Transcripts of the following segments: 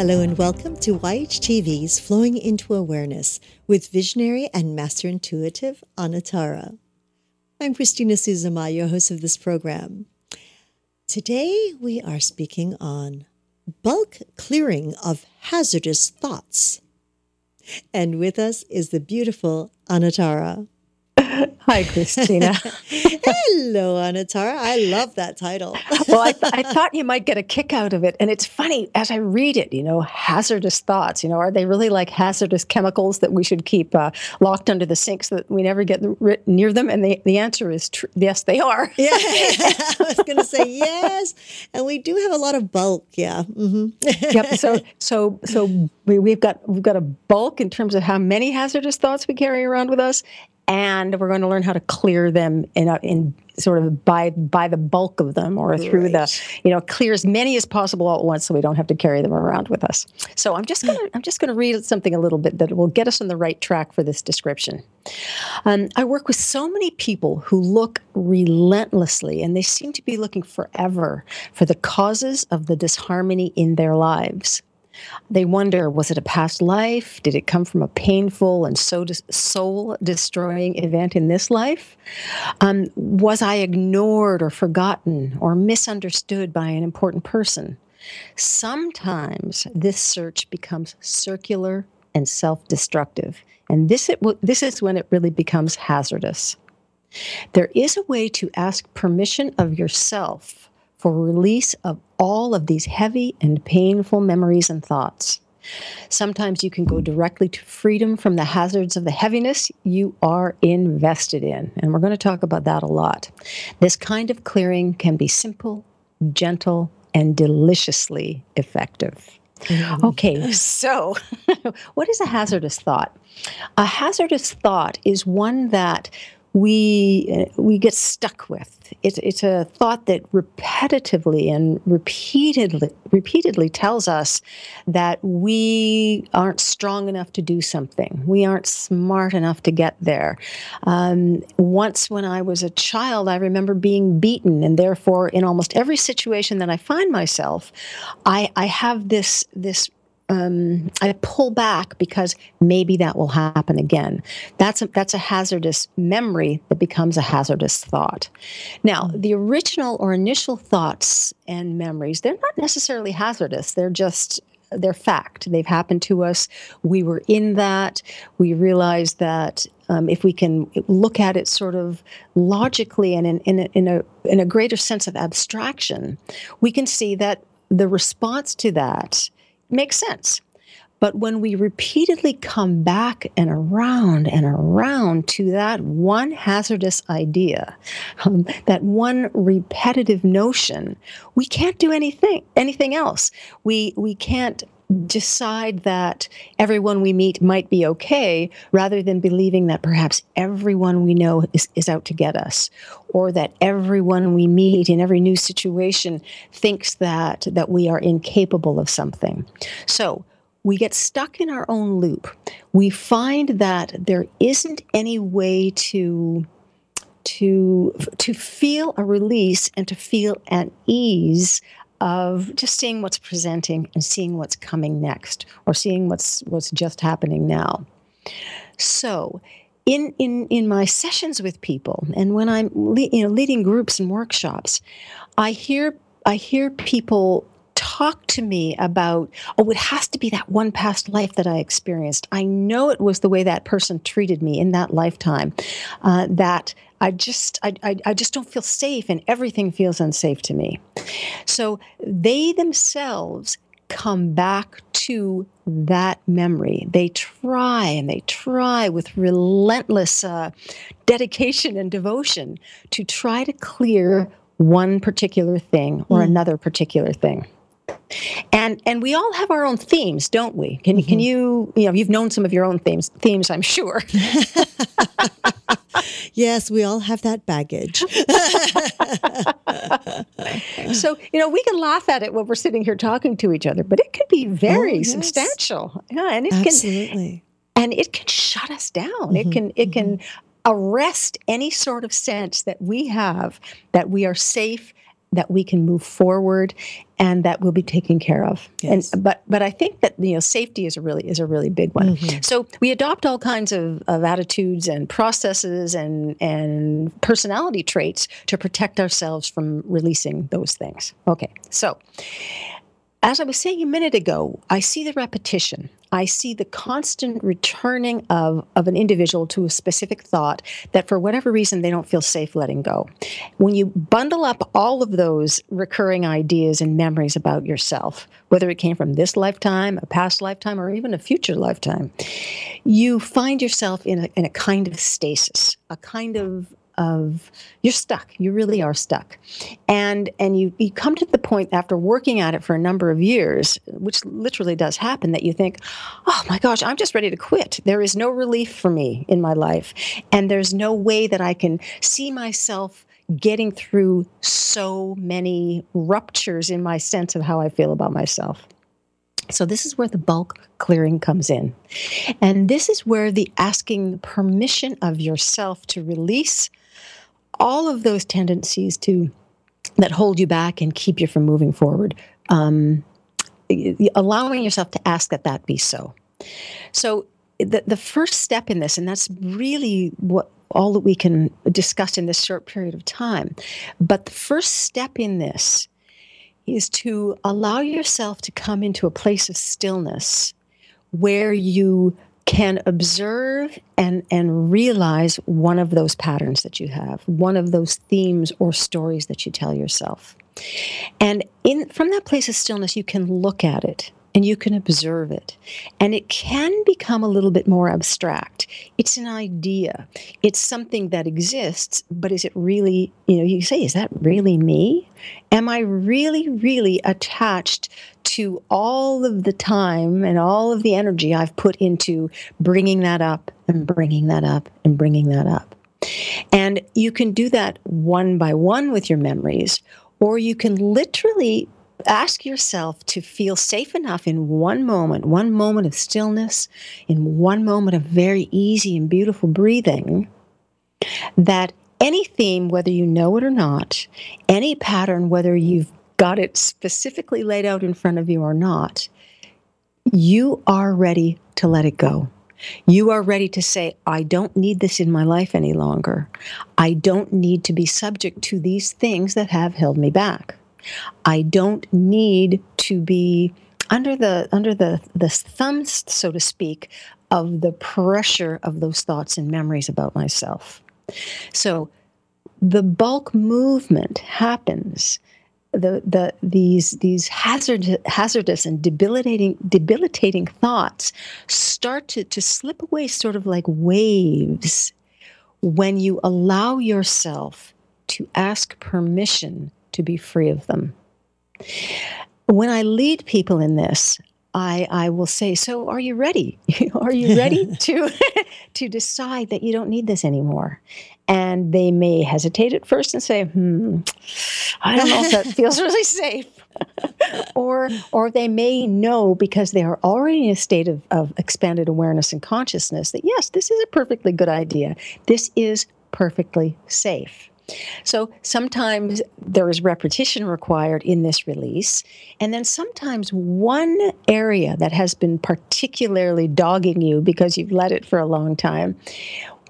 Hello and welcome to YHTV's Flowing into Awareness with visionary and master intuitive Anatara. I'm Christina Suzuma, your host of this program. Today we are speaking on bulk clearing of hazardous thoughts. And with us is the beautiful Anatara. Hi, Christina. Hello, Anatara. I love that title. well, I, th- I, thought you might get a kick out of it. And it's funny as I read it, you know, hazardous thoughts, you know, are they really like hazardous chemicals that we should keep uh, locked under the sink so that we never get near them? And the, the answer is tr- yes, they are. yeah, I was going to say yes. And we do have a lot of bulk. Yeah. Mm-hmm. yep. So, so, so we, we've got, we've got a bulk in terms of how many hazardous thoughts we carry around with us and we're going to learn how to clear them in a, in sort of by by the bulk of them or through right. the you know clear as many as possible all at once so we don't have to carry them around with us. So i'm just going to i'm just going to read something a little bit that will get us on the right track for this description. Um, i work with so many people who look relentlessly and they seem to be looking forever for the causes of the disharmony in their lives they wonder was it a past life? Did it come from a painful and so soul destroying event in this life? Um, was I ignored or forgotten or misunderstood by an important person? Sometimes this search becomes circular and self destructive, and this, it, this is when it really becomes hazardous. There is a way to ask permission of yourself for release of all of these heavy and painful memories and thoughts. Sometimes you can go directly to freedom from the hazards of the heaviness you are invested in. And we're going to talk about that a lot. This kind of clearing can be simple, gentle, and deliciously effective. Mm-hmm. Okay, so what is a hazardous thought? A hazardous thought is one that we uh, we get stuck with. It's it's a thought that repetitively and repeatedly repeatedly tells us that we aren't strong enough to do something. We aren't smart enough to get there. Um, once, when I was a child, I remember being beaten, and therefore, in almost every situation that I find myself, I I have this this um, I pull back because maybe that will happen again. That's a, that's a hazardous memory that becomes a hazardous thought. Now, mm. the original or initial thoughts and memories, they're not necessarily hazardous. They're just they're fact. They've happened to us. We were in that. We realized that um, if we can look at it sort of logically and in, in, a, in, a, in a greater sense of abstraction, we can see that the response to that makes sense. But when we repeatedly come back and around and around to that one hazardous idea, um, that one repetitive notion, we can't do anything anything else. We we can't decide that everyone we meet might be okay rather than believing that perhaps everyone we know is, is out to get us or that everyone we meet in every new situation thinks that that we are incapable of something. So we get stuck in our own loop. We find that there isn't any way to to to feel a release and to feel at ease of just seeing what's presenting and seeing what's coming next or seeing what's what's just happening now. So, in in in my sessions with people and when I'm le- you know leading groups and workshops, I hear I hear people talk to me about, oh, it has to be that one past life that I experienced. I know it was the way that person treated me in that lifetime uh, that I just I, I, I just don't feel safe and everything feels unsafe to me. So they themselves come back to that memory. They try and they try with relentless uh, dedication and devotion to try to clear one particular thing or mm. another particular thing. And and we all have our own themes, don't we? Can mm-hmm. can you you know you've known some of your own themes themes, I'm sure. yes, we all have that baggage. so, you know, we can laugh at it when we're sitting here talking to each other, but it can be very oh, yes. substantial. Yeah, and it Absolutely. can and it can shut us down. Mm-hmm. It can it can mm-hmm. arrest any sort of sense that we have that we are safe that we can move forward and that will be taken care of. Yes. And but but I think that you know safety is a really is a really big one. Mm-hmm. So we adopt all kinds of, of attitudes and processes and and personality traits to protect ourselves from releasing those things. Okay. So as I was saying a minute ago, I see the repetition. I see the constant returning of, of an individual to a specific thought that for whatever reason they don't feel safe letting go. When you bundle up all of those recurring ideas and memories about yourself, whether it came from this lifetime, a past lifetime, or even a future lifetime, you find yourself in a, in a kind of stasis, a kind of of you're stuck. You really are stuck. And and you you come to the point after working at it for a number of years which literally does happen that you think oh my gosh i'm just ready to quit. There is no relief for me in my life. And there's no way that i can see myself getting through so many ruptures in my sense of how i feel about myself. So, this is where the bulk clearing comes in. And this is where the asking permission of yourself to release all of those tendencies to that hold you back and keep you from moving forward. Um, allowing yourself to ask that that be so. So, the, the first step in this, and that's really what all that we can discuss in this short period of time, but the first step in this is to allow yourself to come into a place of stillness where you can observe and, and realize one of those patterns that you have, one of those themes or stories that you tell yourself. And in from that place of stillness, you can look at it and you can observe it. And it can become a little bit more abstract. It's an idea, it's something that exists, but is it really, you know, you say, is that really me? Am I really, really attached to all of the time and all of the energy I've put into bringing that up and bringing that up and bringing that up? And you can do that one by one with your memories, or you can literally ask yourself to feel safe enough in one moment, one moment of stillness, in one moment of very easy and beautiful breathing, that any theme, whether you know it or not, any pattern, whether you've got it specifically laid out in front of you or not, you are ready to let it go. You are ready to say, I don't need this in my life any longer. I don't need to be subject to these things that have held me back. I don't need to be under the under the the thumb, so to speak, of the pressure of those thoughts and memories about myself. So the bulk movement happens. The, the these these hazard, hazardous and debilitating debilitating thoughts start to, to slip away sort of like waves when you allow yourself to ask permission to be free of them. When I lead people in this, I, I will say, so are you ready? are you ready to to decide that you don't need this anymore? And they may hesitate at first and say, hmm, I don't know if that feels really safe. or or they may know because they are already in a state of, of expanded awareness and consciousness that yes, this is a perfectly good idea. This is perfectly safe. So sometimes there is repetition required in this release. And then sometimes one area that has been particularly dogging you because you've let it for a long time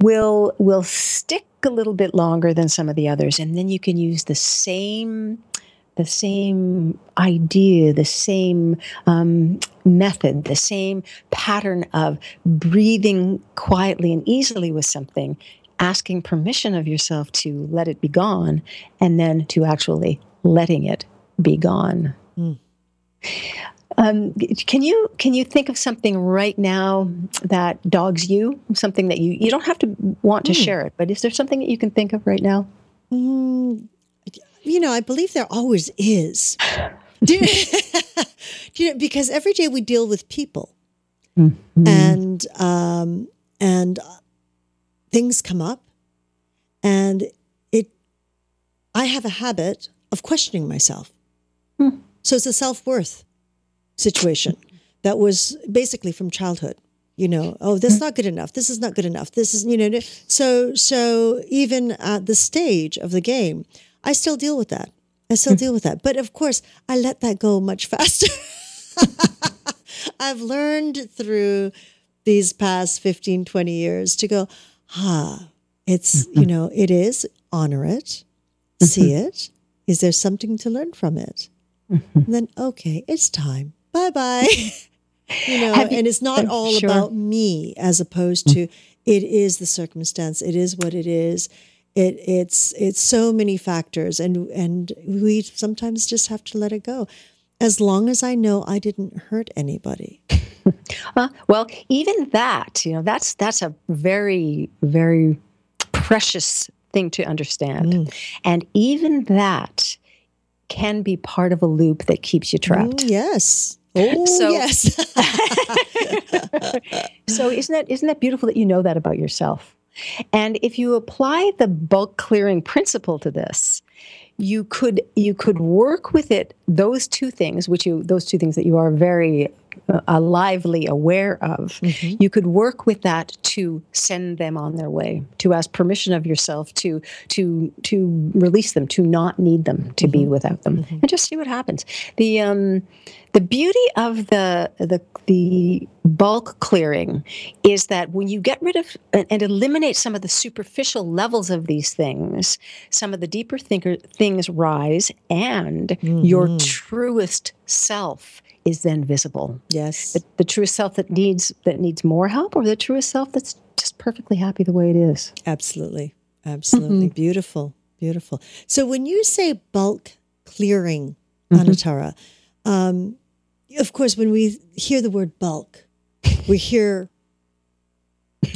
will will stick a little bit longer than some of the others. And then you can use the same the same idea, the same um, method, the same pattern of breathing quietly and easily with something asking permission of yourself to let it be gone and then to actually letting it be gone. Mm. Um, can you can you think of something right now that dogs you? Something that you you don't have to want to mm. share it, but is there something that you can think of right now? Mm, you know, I believe there always is. do, do you know, because every day we deal with people, mm-hmm. and um, and things come up and it I have a habit of questioning myself. Hmm. So it's a self-worth situation that was basically from childhood. You know, oh, this is not good enough. This is not good enough. This is, you know, so so even at the stage of the game, I still deal with that. I still deal with that. But of course, I let that go much faster. I've learned through these past 15, 20 years to go, ah, it's, mm-hmm. you know, it is, honor it, mm-hmm. see it. Is there something to learn from it? Mm-hmm. And then, okay, it's time. Bye bye. you know, you- and it's not all sure. about me as opposed to it is the circumstance, it is what it is. It, it's it's so many factors and and we sometimes just have to let it go as long as i know i didn't hurt anybody Uh, well, even that, you know, that's that's a very, very precious thing to understand. And even that can be part of a loop that keeps you trapped. Mm, yes oh So- yes So isn't that isn't that beautiful that you know that about yourself? And if you apply the bulk clearing principle to this, you could you could work with it those two things which you those two things that you are very Uh, lively aware of mm-hmm. you could work with that to send them on their way to ask permission of yourself to to to release them to not need them to be mm-hmm. without them mm-hmm. and just see what happens. The um the beauty of the the the bulk clearing is that when you get rid of and, eliminate some of the superficial levels of these things, some of the deeper thinker, things rise, and your mm-hmm. truest self is then visible. yes. The, the truest self that needs that needs more help, or the truest self that's just perfectly happy the way it is. absolutely. Absolutely. Mm-hmm. Beautiful. Beautiful. So when you say bulk clearing mm-hmm. anatara um, of course when we hear the word bulk we hear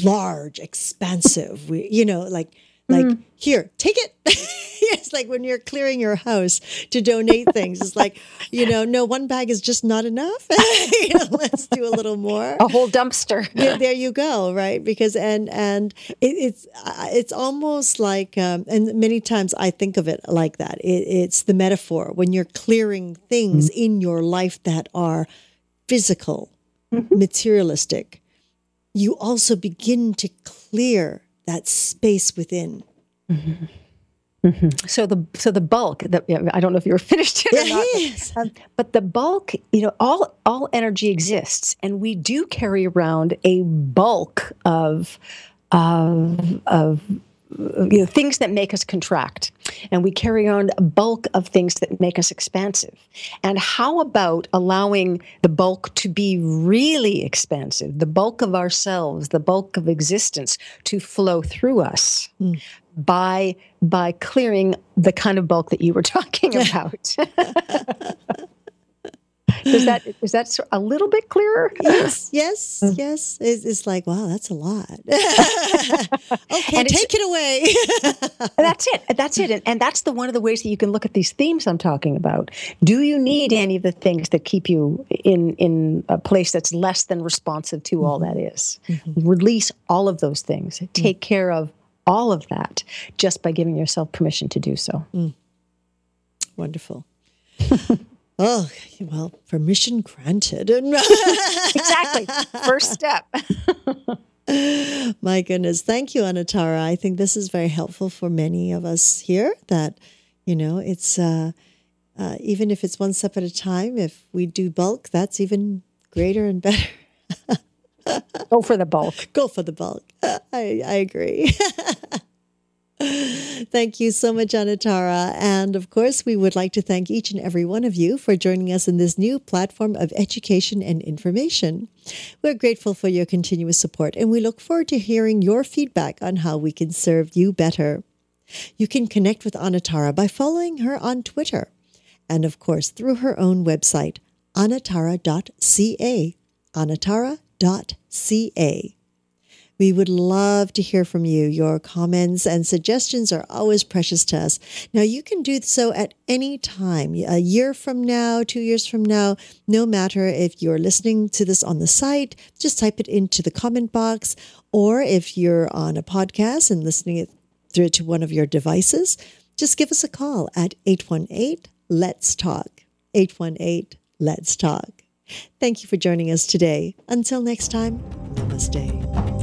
large expansive we you know like like here take it. It's like when you're clearing your house to donate things it's like you know no one bag is just not enough. You know, let's do a little more. A whole dumpster. yeah, there you go right? Because and and it, it's uh, it's almost like um, and many times i think of it like that. It, it's the metaphor when you're clearing things in your life that are physical materialistic you also begin to clear that space within So the so the bulk. Yeah, I don't know if you were finished yet or not. but- Yes. Um, but the bulk, you know, all all energy exists, and we do carry around a bulk of of of you know things that make us contract, and we carry on a bulk of things that make us expansive. And how about allowing the bulk to be really expansive, the bulk of ourselves, the bulk of existence, to flow through us? Hmm. by by clearing the kind of bulk that you were talking about. Is that is that a little bit clearer? yes yes mm. yes it's, it's like wow that's a lot okay And take it away that's it. That's it. And, and that's the one of the ways that you can look at these themes I'm talking about. Do you need any of the things that keep you in in a place that's less than responsive to all that is? Mm-hmm. Mm-hmm. Release all of those things. Mm. Take care of all of that just by giving yourself permission to do so. Mm. Wonderful. Oh, well, permission granted. exactly. First step. My goodness. Thank you, Anatara. I think this is very helpful for many of us here that, you know, it's uh, uh, even if it's one step at a time, if we do bulk, that's even greater and better. Go for the bulk. Go for the bulk. I, I agree. Thank you so much, Anatara. And of course, we would like to thank each and every one of you for joining us in this new platform of education and information. We're grateful for your continuous support and we look forward to hearing your feedback on how we can serve you better. You can connect with Anatara by following her on Twitter and, of course, through her own website, anatara.ca. Anatara.ca. We would love to hear from you. Your comments and suggestions are always precious to us. Now, you can do so at any time, a year from now, two years from now, no matter if you're listening to this on the site, just type it into the comment box. Or if you're on a podcast and listening it through to one of your devices, just give us a call at 818 Let's Talk. 818 Let's Talk. Thank you for joining us today. Until next time, namaste.